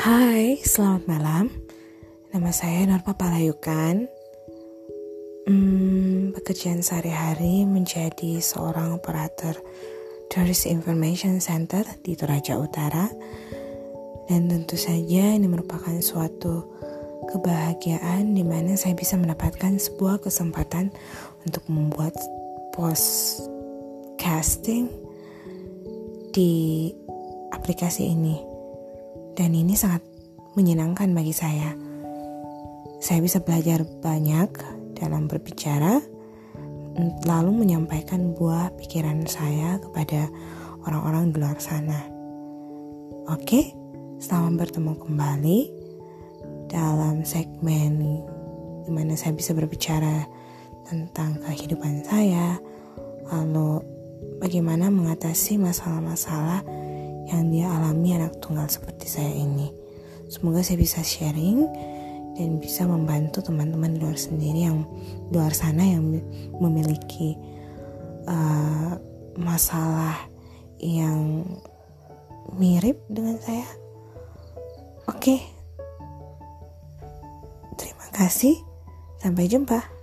Hai, selamat malam. Nama saya Norma Palayukan. Hmm, pekerjaan sehari-hari menjadi seorang operator Tourist Information Center di Toraja Utara. Dan tentu saja ini merupakan suatu kebahagiaan di mana saya bisa mendapatkan sebuah kesempatan untuk membuat post casting di aplikasi ini. Dan ini sangat menyenangkan bagi saya. Saya bisa belajar banyak dalam berbicara, lalu menyampaikan buah pikiran saya kepada orang-orang di luar sana. Oke, selamat bertemu kembali dalam segmen di mana saya bisa berbicara tentang kehidupan saya, lalu bagaimana mengatasi masalah-masalah yang dia alami anak tunggal seperti saya ini. Semoga saya bisa sharing dan bisa membantu teman-teman luar sendiri yang luar sana yang memiliki uh, masalah yang mirip dengan saya. Oke, terima kasih. Sampai jumpa.